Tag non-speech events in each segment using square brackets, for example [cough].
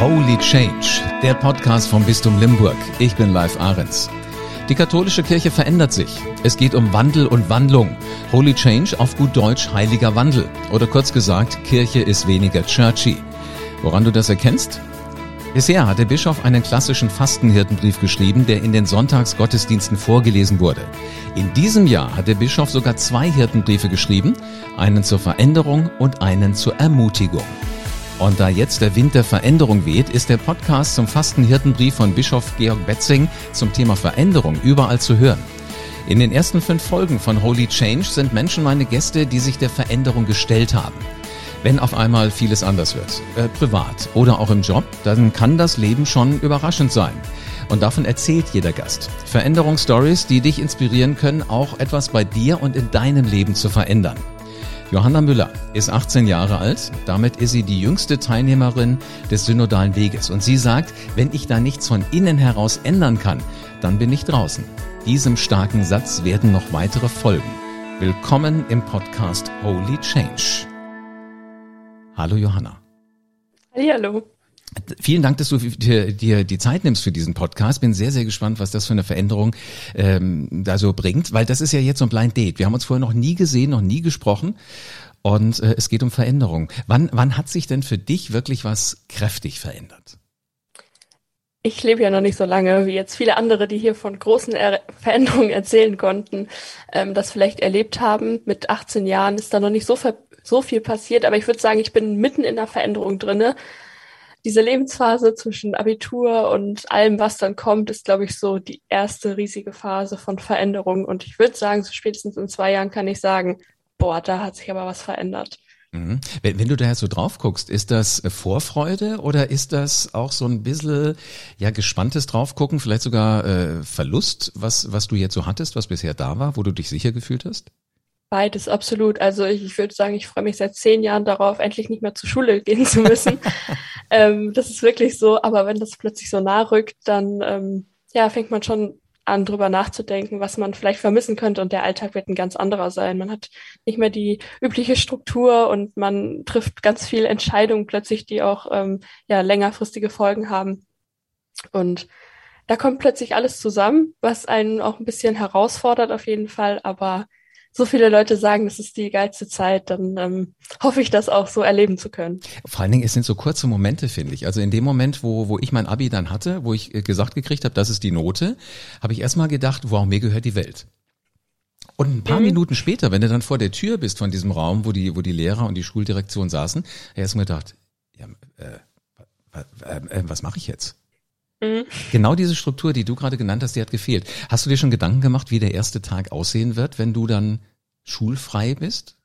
Holy Change, der Podcast vom Bistum Limburg. Ich bin Live Ahrens. Die katholische Kirche verändert sich. Es geht um Wandel und Wandlung. Holy Change auf gut Deutsch heiliger Wandel. Oder kurz gesagt, Kirche ist weniger churchy. Woran du das erkennst? Bisher hat der Bischof einen klassischen Fastenhirtenbrief geschrieben, der in den Sonntagsgottesdiensten vorgelesen wurde. In diesem Jahr hat der Bischof sogar zwei Hirtenbriefe geschrieben, einen zur Veränderung und einen zur Ermutigung. Und da jetzt der Wind der Veränderung weht, ist der Podcast zum Fastenhirtenbrief von Bischof Georg Betzing zum Thema Veränderung überall zu hören. In den ersten fünf Folgen von Holy Change sind Menschen meine Gäste, die sich der Veränderung gestellt haben. Wenn auf einmal vieles anders wird, äh, privat oder auch im Job, dann kann das Leben schon überraschend sein. Und davon erzählt jeder Gast. Veränderungsstories, die dich inspirieren können, auch etwas bei dir und in deinem Leben zu verändern. Johanna Müller ist 18 Jahre alt. Damit ist sie die jüngste Teilnehmerin des synodalen Weges. Und sie sagt, wenn ich da nichts von innen heraus ändern kann, dann bin ich draußen. Diesem starken Satz werden noch weitere folgen. Willkommen im Podcast Holy Change. Hallo Johanna. Hallo. Vielen Dank, dass du dir, dir, die Zeit nimmst für diesen Podcast. Bin sehr, sehr gespannt, was das für eine Veränderung ähm, da so bringt, weil das ist ja jetzt so ein Blind Date. Wir haben uns vorher noch nie gesehen, noch nie gesprochen und äh, es geht um Veränderung. Wann, wann hat sich denn für dich wirklich was kräftig verändert? Ich lebe ja noch nicht so lange wie jetzt viele andere, die hier von großen er Veränderungen erzählen konnten, ähm, das vielleicht erlebt haben. Mit 18 Jahren ist da noch nicht so, so viel passiert, aber ich würde sagen, ich bin mitten in der Veränderung drinne diese Lebensphase zwischen Abitur und allem, was dann kommt, ist, glaube ich, so die erste riesige Phase von Veränderung. Und ich würde sagen, so spätestens in zwei Jahren kann ich sagen, boah, da hat sich aber was verändert. Mhm. Wenn, wenn, du da jetzt so drauf guckst, ist das Vorfreude oder ist das auch so ein bisschen ja gespanntes draufgucken, vielleicht sogar äh, Verlust, was, was du jetzt so hattest, was bisher da war, wo du dich sicher gefühlt hast? Beides, absolut. Also ich, ich würde sagen, ich freue mich seit zehn Jahren darauf, endlich nicht mehr zur Schule gehen zu müssen. [laughs] ähm, das ist wirklich so. Aber wenn das plötzlich so nah rückt, dann ähm, ja, fängt man schon an, drüber nachzudenken, was man vielleicht vermissen könnte. Und der Alltag wird ein ganz anderer sein. Man hat nicht mehr die übliche Struktur und man trifft ganz viele Entscheidungen plötzlich, die auch ähm, ja längerfristige Folgen haben. Und da kommt plötzlich alles zusammen, was einen auch ein bisschen herausfordert auf jeden Fall, aber so viele Leute sagen, das ist die geilste Zeit, dann ähm, hoffe ich, das auch so erleben zu können. Vor allen Dingen, es sind so kurze Momente, finde ich. Also in dem Moment, wo, wo ich mein Abi dann hatte, wo ich äh, gesagt gekriegt habe, das ist die Note, habe ich erstmal gedacht, wow, mir gehört die Welt. Und ein paar mhm. Minuten später, wenn du dann vor der Tür bist von diesem Raum, wo die, wo die Lehrer und die Schuldirektion saßen, hast du mir gedacht, ja, äh, äh, äh, was mache ich jetzt? Mhm. Genau diese Struktur, die du gerade genannt hast, die hat gefehlt. Hast du dir schon Gedanken gemacht, wie der erste Tag aussehen wird, wenn du dann schulfrei bist?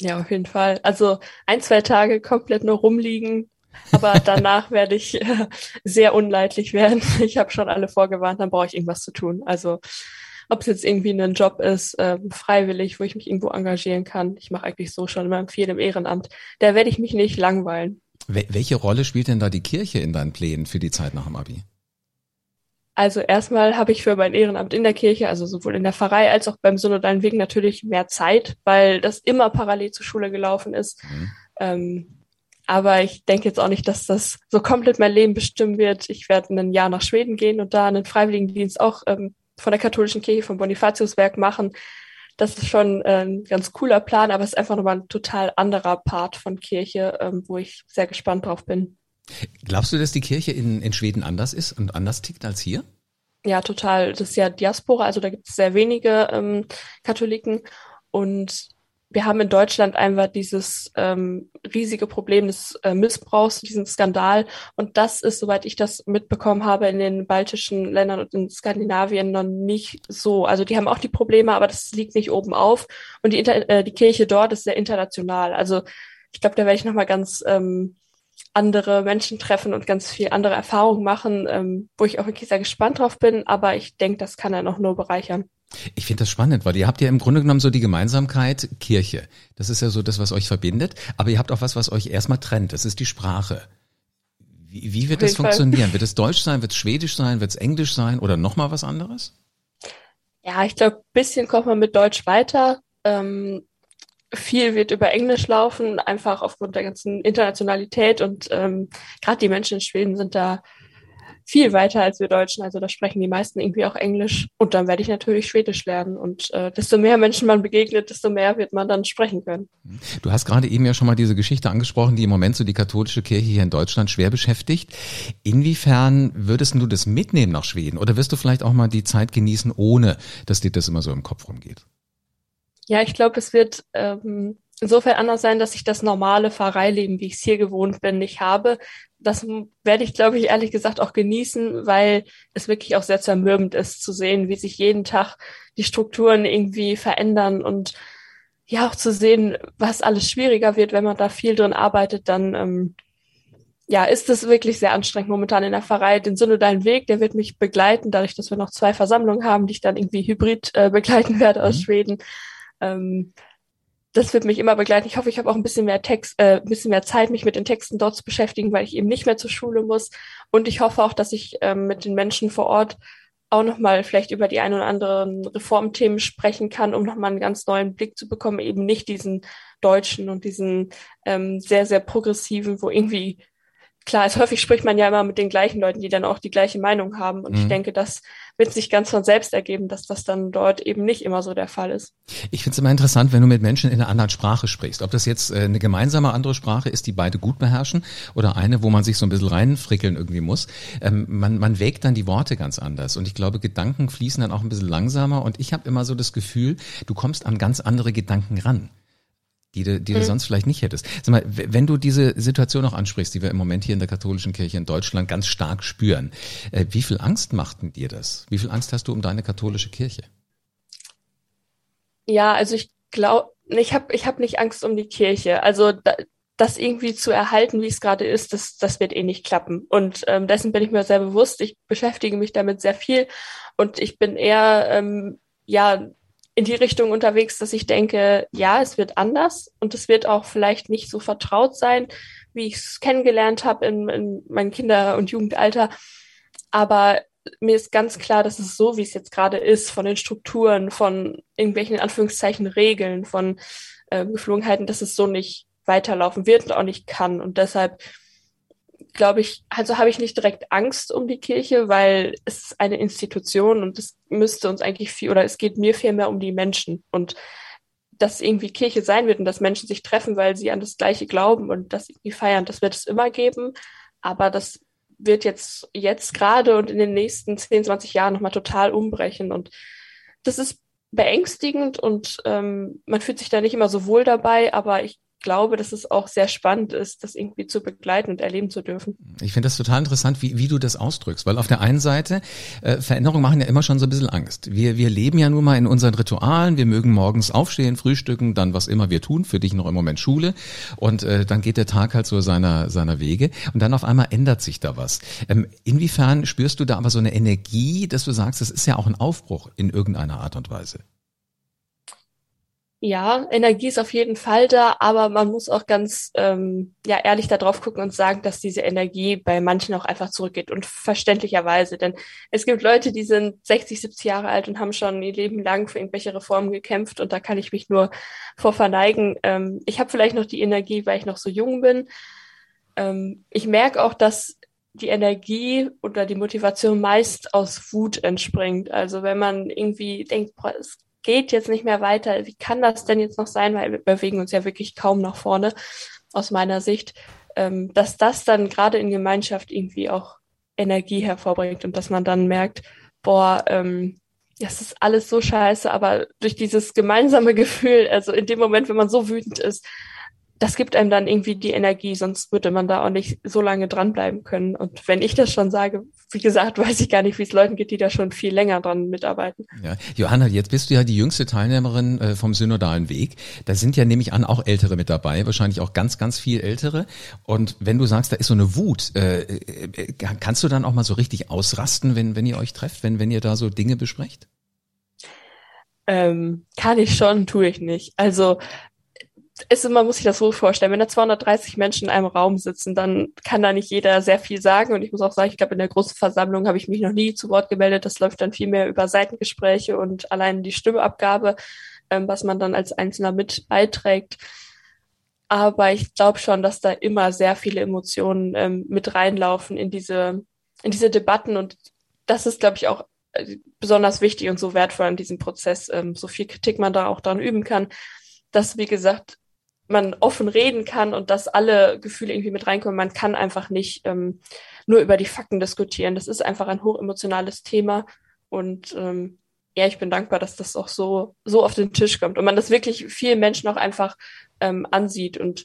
Ja, auf jeden Fall. Also ein, zwei Tage komplett nur rumliegen, aber [laughs] danach werde ich äh, sehr unleidlich werden. [laughs] Ich habe schon alle vorgewarnt, dann brauche ich irgendwas zu tun. Also ob es jetzt irgendwie ein Job ist, äh, freiwillig, wo ich mich irgendwo engagieren kann. Ich mache eigentlich so schon immer viel im Ehrenamt. Da werde ich mich nicht langweilen. Welche Rolle spielt denn da die Kirche in deinen Plänen für die Zeit nach dem Abi? Also erstmal habe ich für mein Ehrenamt in der Kirche, also sowohl in der Pfarrei als auch beim synodalen Weg natürlich mehr Zeit, weil das immer parallel zur Schule gelaufen ist. Mhm. Ähm, aber ich denke jetzt auch nicht, dass das so komplett mein Leben bestimmen wird. Ich werde ein Jahr nach Schweden gehen und da einen Freiwilligendienst auch ähm, von der katholischen Kirche, vom Bonifatiuswerk machen das ist schon ein ganz cooler Plan, aber es ist einfach nochmal ein total anderer Part von Kirche, ähm, wo ich sehr gespannt drauf bin. Glaubst du, dass die Kirche in, in Schweden anders ist und anders tickt als hier? Ja, total. Das ist ja Diaspora, also da gibt es sehr wenige ähm, Katholiken und wir haben in Deutschland einfach dieses ähm, riesige Problem des äh, Missbrauchs, diesen Skandal. Und das ist, soweit ich das mitbekommen habe, in den baltischen Ländern und in Skandinavien noch nicht so. Also die haben auch die Probleme, aber das liegt nicht oben auf. Und die, äh, die Kirche dort ist sehr international. Also ich glaube, da werde ich nochmal ganz ähm, andere Menschen treffen und ganz viel andere Erfahrungen machen, ähm, wo ich auch wirklich sehr gespannt drauf bin. Aber ich denke, das kann er noch nur bereichern. Ich finde das spannend, weil ihr habt ja im Grunde genommen so die Gemeinsamkeit Kirche. Das ist ja so das, was euch verbindet. Aber ihr habt auch was, was euch erstmal trennt. Das ist die Sprache. Wie, wie wird das funktionieren? Fall. Wird es Deutsch sein? Wird es Schwedisch sein? Wird es Englisch sein? Oder nochmal was anderes? Ja, ich glaube, bisschen kommt man mit Deutsch weiter. Ähm, viel wird über Englisch laufen, einfach aufgrund der ganzen Internationalität und ähm, gerade die Menschen in Schweden sind da viel weiter als wir Deutschen. Also da sprechen die meisten irgendwie auch Englisch und dann werde ich natürlich Schwedisch lernen. Und äh, desto mehr Menschen man begegnet, desto mehr wird man dann sprechen können. Du hast gerade eben ja schon mal diese Geschichte angesprochen, die im Moment so die katholische Kirche hier in Deutschland schwer beschäftigt. Inwiefern würdest du das mitnehmen nach Schweden? Oder wirst du vielleicht auch mal die Zeit genießen, ohne dass dir das immer so im Kopf rumgeht? Ja, ich glaube, es wird ähm, insofern anders sein, dass ich das normale Pfarreileben, wie ich es hier gewohnt bin, nicht habe. Das werde ich, glaube ich, ehrlich gesagt auch genießen, weil es wirklich auch sehr zermürbend ist zu sehen, wie sich jeden Tag die Strukturen irgendwie verändern und ja auch zu sehen, was alles schwieriger wird, wenn man da viel drin arbeitet, dann ähm, ja, ist es wirklich sehr anstrengend momentan in der Pfarrei. Den synodalen Weg, der wird mich begleiten, dadurch, dass wir noch zwei Versammlungen haben, die ich dann irgendwie hybrid äh, begleiten werde aus mhm. Schweden. Ähm, das wird mich immer begleiten. Ich hoffe, ich habe auch ein bisschen mehr Text, äh, ein bisschen mehr Zeit, mich mit den Texten dort zu beschäftigen, weil ich eben nicht mehr zur Schule muss. Und ich hoffe auch, dass ich ähm, mit den Menschen vor Ort auch nochmal vielleicht über die ein oder anderen Reformthemen sprechen kann, um nochmal einen ganz neuen Blick zu bekommen, eben nicht diesen deutschen und diesen ähm, sehr, sehr progressiven, wo irgendwie klar ist, häufig spricht man ja immer mit den gleichen Leuten, die dann auch die gleiche Meinung haben. Und mhm. ich denke, das wird sich ganz von selbst ergeben, dass das dann dort eben nicht immer so der Fall ist. Ich finde es immer interessant, wenn du mit Menschen in einer anderen Sprache sprichst. Ob das jetzt äh, eine gemeinsame andere Sprache ist, die beide gut beherrschen, oder eine, wo man sich so ein bisschen reinfrickeln irgendwie muss. Ähm, man, man wägt dann die Worte ganz anders. Und ich glaube, Gedanken fließen dann auch ein bisschen langsamer. Und ich habe immer so das Gefühl, du kommst an ganz andere Gedanken ran die du, die du mhm. sonst vielleicht nicht hättest. Sag mal, wenn du diese Situation auch ansprichst, die wir im Moment hier in der katholischen Kirche in Deutschland ganz stark spüren, äh, wie viel Angst macht denn dir das? Wie viel Angst hast du um deine katholische Kirche? Ja, also ich glaube, ich habe ich hab nicht Angst um die Kirche. Also da, das irgendwie zu erhalten, wie es gerade ist, das, das wird eh nicht klappen. Und ähm, dessen bin ich mir sehr bewusst. Ich beschäftige mich damit sehr viel und ich bin eher ähm, ja in die Richtung unterwegs, dass ich denke, ja, es wird anders und es wird auch vielleicht nicht so vertraut sein, wie ich es kennengelernt habe in, in meinem Kinder- und Jugendalter. Aber mir ist ganz klar, dass es so, wie es jetzt gerade ist, von den Strukturen, von irgendwelchen in Anführungszeichen Regeln, von äh, Geflogenheiten, dass es so nicht weiterlaufen wird und auch nicht kann. Und deshalb glaube ich, also habe ich nicht direkt Angst um die Kirche, weil es ist eine Institution und es müsste uns eigentlich viel, oder es geht mir viel mehr um die Menschen und dass irgendwie Kirche sein wird und dass Menschen sich treffen, weil sie an das Gleiche glauben und das irgendwie feiern, das wird es immer geben. Aber das wird jetzt, jetzt gerade und in den nächsten 10, 20 Jahren nochmal total umbrechen. Und das ist beängstigend und ähm, man fühlt sich da nicht immer so wohl dabei, aber ich glaube, dass es auch sehr spannend ist, das irgendwie zu begleiten und erleben zu dürfen. Ich finde das total interessant, wie, wie du das ausdrückst, weil auf der einen Seite äh, Veränderungen machen ja immer schon so ein bisschen Angst. Wir, wir leben ja nun mal in unseren Ritualen, wir mögen morgens aufstehen, frühstücken, dann was immer wir tun, für dich noch im Moment Schule und äh, dann geht der Tag halt so seiner, seiner Wege und dann auf einmal ändert sich da was. Ähm, inwiefern spürst du da aber so eine Energie, dass du sagst, das ist ja auch ein Aufbruch in irgendeiner Art und Weise? Ja, Energie ist auf jeden Fall da, aber man muss auch ganz ähm, ja ehrlich da drauf gucken und sagen, dass diese Energie bei manchen auch einfach zurückgeht und verständlicherweise, denn es gibt Leute, die sind 60, 70 Jahre alt und haben schon ihr Leben lang für irgendwelche Reformen gekämpft und da kann ich mich nur vor verneigen. Ähm, ich habe vielleicht noch die Energie, weil ich noch so jung bin. Ähm, ich merke auch, dass die Energie oder die Motivation meist aus Wut entspringt. Also wenn man irgendwie denkt, boah, es geht jetzt nicht mehr weiter. Wie kann das denn jetzt noch sein? Weil wir bewegen uns ja wirklich kaum nach vorne aus meiner Sicht, ähm, dass das dann gerade in Gemeinschaft irgendwie auch Energie hervorbringt und dass man dann merkt, boah, ähm, das ist alles so scheiße, aber durch dieses gemeinsame [laughs] Gefühl, also in dem Moment, wenn man so wütend ist, das gibt einem dann irgendwie die Energie, sonst würde man da auch nicht so lange dranbleiben können. Und wenn ich das schon sage, wie gesagt, [laughs] weiß ich gar nicht, wie es Leuten geht, die da schon viel länger dran mitarbeiten. Ja. Johanna, jetzt bist du ja die jüngste Teilnehmerin äh, vom Synodalen Weg. Da sind ja nämlich an auch Ältere mit dabei, wahrscheinlich auch ganz, ganz viel Ältere. Und wenn du sagst, da ist so eine Wut, äh, äh, kannst du dann auch mal so richtig ausrasten, wenn, wenn ihr euch trefft, wenn, wenn ihr da so Dinge besprecht? Ähm, kann ich schon, tue ich nicht. Also ist, man muss sich das so vorstellen, wenn da 230 Menschen in einem Raum sitzen, dann kann da nicht jeder sehr viel sagen. Und ich muss auch sagen, ich glaube, in der großen Versammlung habe ich mich noch nie zu Wort gemeldet. Das läuft dann viel mehr über Seitengespräche und allein die Stimmeabgabe. ähm, was man dann als Einzelner mit beiträgt. Aber ich glaube schon, dass da immer sehr viele Emotionen ähm, mit reinlaufen in diese, in diese Debatten. Und das ist, glaube ich, auch äh, besonders wichtig und so wertvoll an diesem Prozess, ähm, so viel Kritik man da auch dran üben kann, dass, wie gesagt, man offen reden kann und dass alle Gefühle irgendwie mit reinkommen. Man kann einfach nicht ähm, nur über die Fakten diskutieren. Das ist einfach ein hochemotionales Thema und ähm, ja, ich bin dankbar, dass das auch so so auf den Tisch kommt und man das wirklich vielen Menschen auch einfach ähm, ansieht und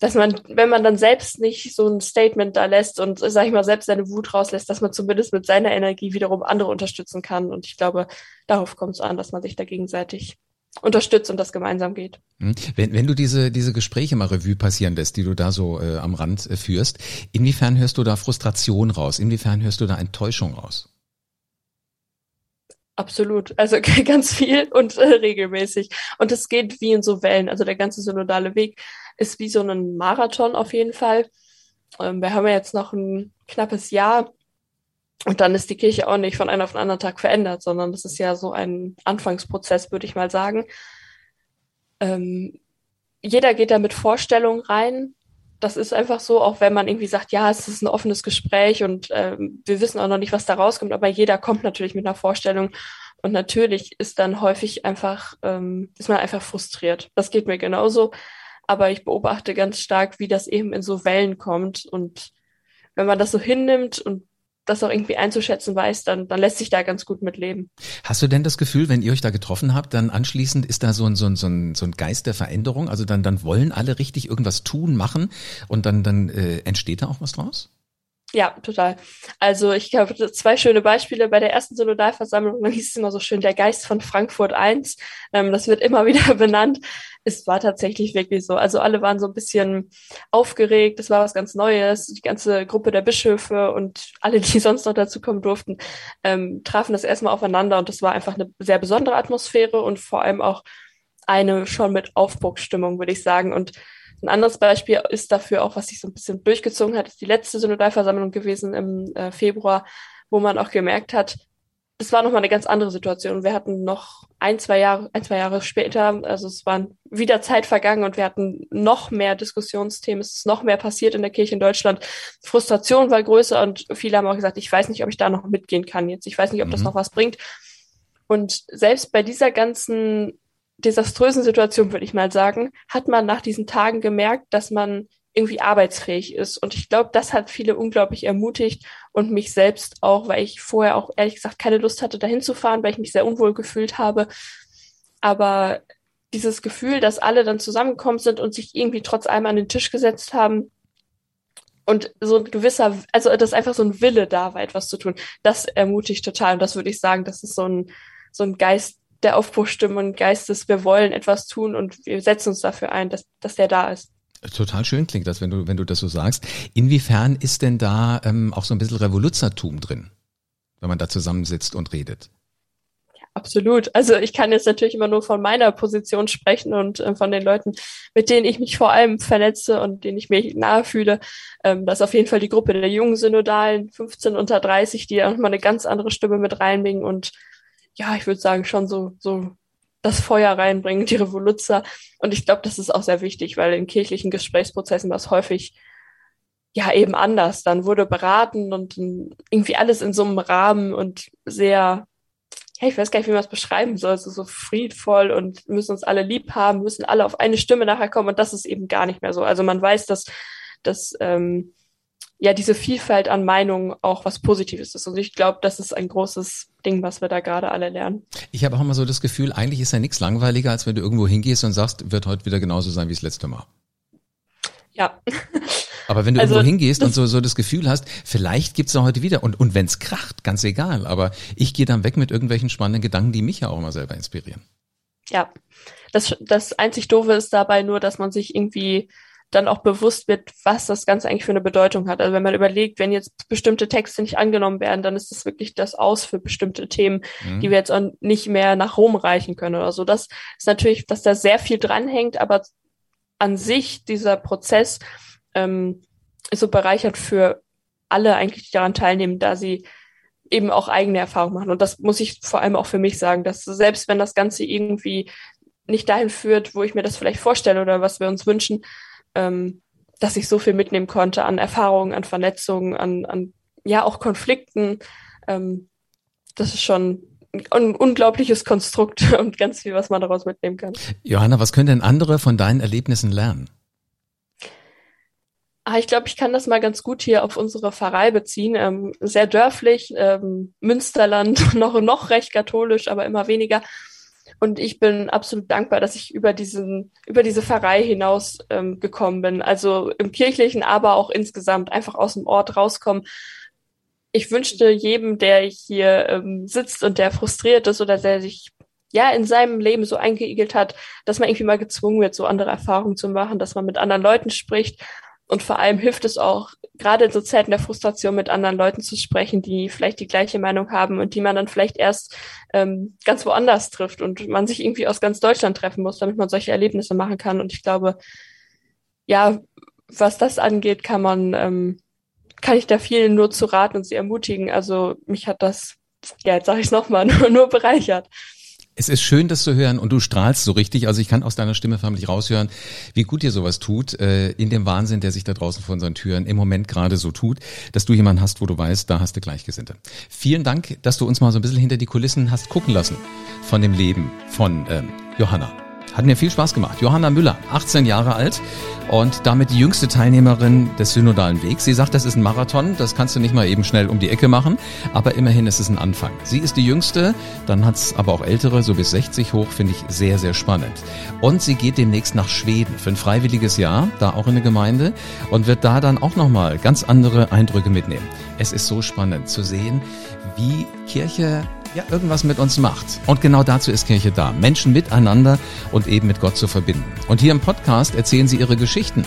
dass man, wenn man dann selbst nicht so ein Statement da lässt und, sag ich mal, selbst seine Wut rauslässt, dass man zumindest mit seiner Energie wiederum andere unterstützen kann. Und ich glaube, darauf kommt es an, dass man sich da gegenseitig unterstützt und das gemeinsam geht. Hm. Wenn, wenn du diese, diese Gespräche mal Revue passieren lässt, die du da so äh, am Rand äh, führst, inwiefern hörst du da Frustration raus? Inwiefern hörst du da Enttäuschung raus? Absolut. Also [laughs] ganz viel und äh, regelmäßig. Und es geht wie in so Wellen. Also der ganze synodale Weg ist wie so ein Marathon auf jeden Fall. Ähm, wir haben ja jetzt noch ein knappes Jahr und dann ist die Kirche auch nicht von einem auf den anderen Tag verändert, sondern das ist ja so ein Anfangsprozess, würde ich mal sagen. Ähm, jeder geht da mit Vorstellungen rein. Das ist einfach so, auch wenn man irgendwie sagt, ja, es ist ein offenes Gespräch und ähm, wir wissen auch noch nicht, was da rauskommt, aber jeder kommt natürlich mit einer Vorstellung und natürlich ist dann häufig einfach, ähm, ist man einfach frustriert. Das geht mir genauso, aber ich beobachte ganz stark, wie das eben in so Wellen kommt und wenn man das so hinnimmt und das auch irgendwie einzuschätzen weiß, dann, dann lässt sich da ganz gut mit leben. Hast du denn das Gefühl, wenn ihr euch da getroffen habt, dann anschließend ist da so ein, so ein, so ein, so ein Geist der Veränderung? Also dann, dann wollen alle richtig irgendwas tun, machen und dann, dann äh, entsteht da auch was draus? Ja, total. Also ich habe zwei schöne Beispiele. Bei der ersten Synodalversammlung, dann hieß es immer so schön, der Geist von Frankfurt I. Ähm, das wird immer [laughs] wieder benannt. Es war tatsächlich wirklich so. Also alle waren so ein bisschen aufgeregt. Es war was ganz Neues. Die ganze Gruppe der Bischöfe und alle, die [laughs] sonst noch dazu kommen durften, ähm, trafen das erstmal aufeinander. Und das war einfach eine sehr besondere Atmosphäre und vor allem auch eine schon mit Aufbruchsstimmung, würde ich sagen. Und ein anderes Beispiel ist dafür auch, was sich so ein bisschen durchgezogen hat, ist die letzte Synodalversammlung gewesen im äh, Februar, wo man auch gemerkt hat, das war nochmal eine ganz andere Situation. Wir hatten noch ein, zwei Jahre, ein, zwei Jahre später, also es waren wieder Zeit vergangen und wir hatten noch mehr Diskussionsthemen, es ist noch mehr passiert in der Kirche in Deutschland. Frustration war größer und viele haben auch gesagt, ich weiß nicht, ob ich da noch mitgehen kann jetzt. Ich weiß nicht, ob mhm. das noch was bringt. Und selbst bei dieser ganzen desaströsen Situation, würde ich mal sagen, hat man nach diesen Tagen gemerkt, dass man irgendwie arbeitsfähig ist. Und ich glaube, das hat viele unglaublich ermutigt und mich selbst auch, weil ich vorher auch ehrlich gesagt keine Lust hatte, dahin zu fahren, weil ich mich sehr unwohl gefühlt habe. Aber dieses Gefühl, dass alle dann zusammengekommen sind und sich irgendwie trotz allem an den Tisch gesetzt haben und so ein gewisser, also dass einfach so ein Wille da war, etwas zu tun, das ermutigt total. Und das würde ich sagen, das ist so ein, so ein Geist, der Aufbruchstimme und Geistes, wir wollen etwas tun und wir setzen uns dafür ein, dass, dass der da ist. Total schön klingt das, wenn du, wenn du das so sagst. Inwiefern ist denn da ähm, auch so ein bisschen Revoluzertum drin, wenn man da zusammensitzt und redet? Ja, absolut. Also ich kann jetzt natürlich immer nur von meiner Position sprechen und äh, von den Leuten, mit denen ich mich vor allem vernetze und denen ich mich nahe fühle. Ähm, das ist auf jeden Fall die Gruppe der jungen Synodalen, 15 unter 30, die auch mal eine ganz andere Stimme mit reinbringen und ja, ich würde sagen, schon so, so das Feuer reinbringen, die Revoluzer. Und ich glaube, das ist auch sehr wichtig, weil in kirchlichen Gesprächsprozessen war es häufig ja eben anders. Dann wurde beraten und irgendwie alles in so einem Rahmen und sehr, ja, ich weiß gar nicht, wie man es beschreiben soll, so, so friedvoll und müssen uns alle lieb haben, müssen alle auf eine Stimme nachher kommen und das ist eben gar nicht mehr so. Also man weiß, dass, dass ähm, ja diese Vielfalt an Meinungen auch was Positives ist. Und ich glaube, das ist ein großes Ding, was wir da gerade alle lernen. Ich habe auch immer so das Gefühl, eigentlich ist ja nichts langweiliger, als wenn du irgendwo hingehst und sagst, wird heute wieder genauso sein wie das letzte Mal. Ja. [laughs] Aber wenn du also, irgendwo hingehst und so, so das Gefühl hast, vielleicht gibt's da heute wieder und, und wenn's kracht, ganz egal. Aber ich gehe dann weg mit irgendwelchen spannenden Gedanken, die mich ja auch immer selber inspirieren. Ja. Das, das einzig Doofe ist dabei nur, dass man sich irgendwie dann auch bewusst wird, was das Ganze eigentlich für eine Bedeutung hat. Also wenn man überlegt, wenn jetzt bestimmte Texte nicht angenommen werden, dann ist das wirklich das Aus für bestimmte Themen, mhm. die wir jetzt auch nicht mehr nach Rom reichen können oder so. Das ist natürlich, dass da sehr viel dranhängt, aber an sich dieser Prozess ähm, ist so bereichert für alle eigentlich, die daran teilnehmen, da sie eben auch eigene Erfahrungen machen. Und das muss ich vor allem auch für mich sagen, dass selbst wenn das Ganze irgendwie nicht dahin führt, wo ich mir das vielleicht vorstelle oder was wir uns wünschen, ähm, dass ich so viel mitnehmen konnte an Erfahrungen, an Vernetzungen, an, an ja auch Konflikten. Ähm, das ist schon ein unglaubliches Konstrukt [laughs] und ganz viel, was man daraus mitnehmen kann. Johanna, was können denn andere von deinen Erlebnissen lernen? Ah, ich glaube, ich kann das mal ganz gut hier auf unsere Pfarrei beziehen. Ähm, sehr dörflich, ähm, Münsterland, [laughs] noch, noch recht katholisch, aber immer weniger. Und ich bin absolut dankbar, dass ich über diesen, über diese Pfarrei hinaus ähm, gekommen bin. Also im kirchlichen, aber auch insgesamt einfach aus dem Ort rauskommen. Ich wünschte jedem, der hier ähm, sitzt und der frustriert ist oder der sich ja in seinem Leben so eingeigelt hat, dass man irgendwie mal gezwungen wird, so andere Erfahrungen zu machen, dass man mit anderen Leuten spricht und vor allem hilft es auch, gerade in so Zeiten der Frustration mit anderen Leuten zu sprechen, die vielleicht die gleiche Meinung haben und die man dann vielleicht erst ähm, ganz woanders trifft und man sich irgendwie aus ganz Deutschland treffen muss, damit man solche Erlebnisse machen kann. Und ich glaube, ja, was das angeht, kann man, ähm, kann ich da vielen nur zu raten und sie ermutigen. Also mich hat das, ja, jetzt sage ich es nochmal, [laughs] nur, nur bereichert. Es ist schön, das zu hören und du strahlst so richtig. Also ich kann aus deiner Stimme förmlich raushören, wie gut dir sowas tut, äh, in dem Wahnsinn, der sich da draußen vor unseren Türen im Moment gerade so tut, dass du jemanden hast, wo du weißt, da hast du Gleichgesinnte. Vielen Dank, dass du uns mal so ein bisschen hinter die Kulissen hast gucken lassen von dem Leben von ähm, Johanna. Hat mir viel Spaß gemacht. Johanna Müller, 18 Jahre alt und damit die jüngste Teilnehmerin des synodalen Wegs. Sie sagt, das ist ein Marathon, das kannst du nicht mal eben schnell um die Ecke machen, aber immerhin ist es ein Anfang. Sie ist die jüngste, dann hat's aber auch ältere, so bis 60 hoch, finde ich sehr, sehr spannend. Und sie geht demnächst nach Schweden für ein freiwilliges Jahr, da auch in der Gemeinde und wird da dann auch nochmal ganz andere Eindrücke mitnehmen. Es ist so spannend zu sehen, wie Kirche ja, irgendwas mit uns macht. Und genau dazu ist Kirche da. Menschen miteinander und eben mit Gott zu verbinden. Und hier im Podcast erzählen sie ihre Geschichten.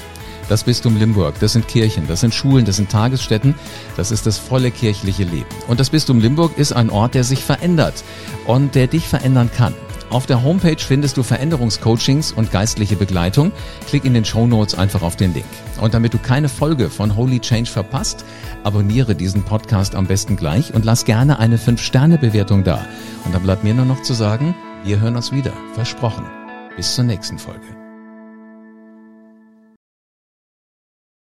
Das Bistum Limburg, das sind Kirchen, das sind Schulen, das sind Tagesstätten, das ist das volle kirchliche Leben. Und das Bistum Limburg ist ein Ort, der sich verändert und der dich verändern kann. Auf der Homepage findest du Veränderungscoachings und geistliche Begleitung. Klick in den Show Notes einfach auf den Link. Und damit du keine Folge von Holy Change verpasst, abonniere diesen Podcast am besten gleich und lass gerne eine 5-Sterne-Bewertung da. Und dann bleibt mir nur noch zu sagen, wir hören uns wieder. Versprochen. Bis zur nächsten Folge.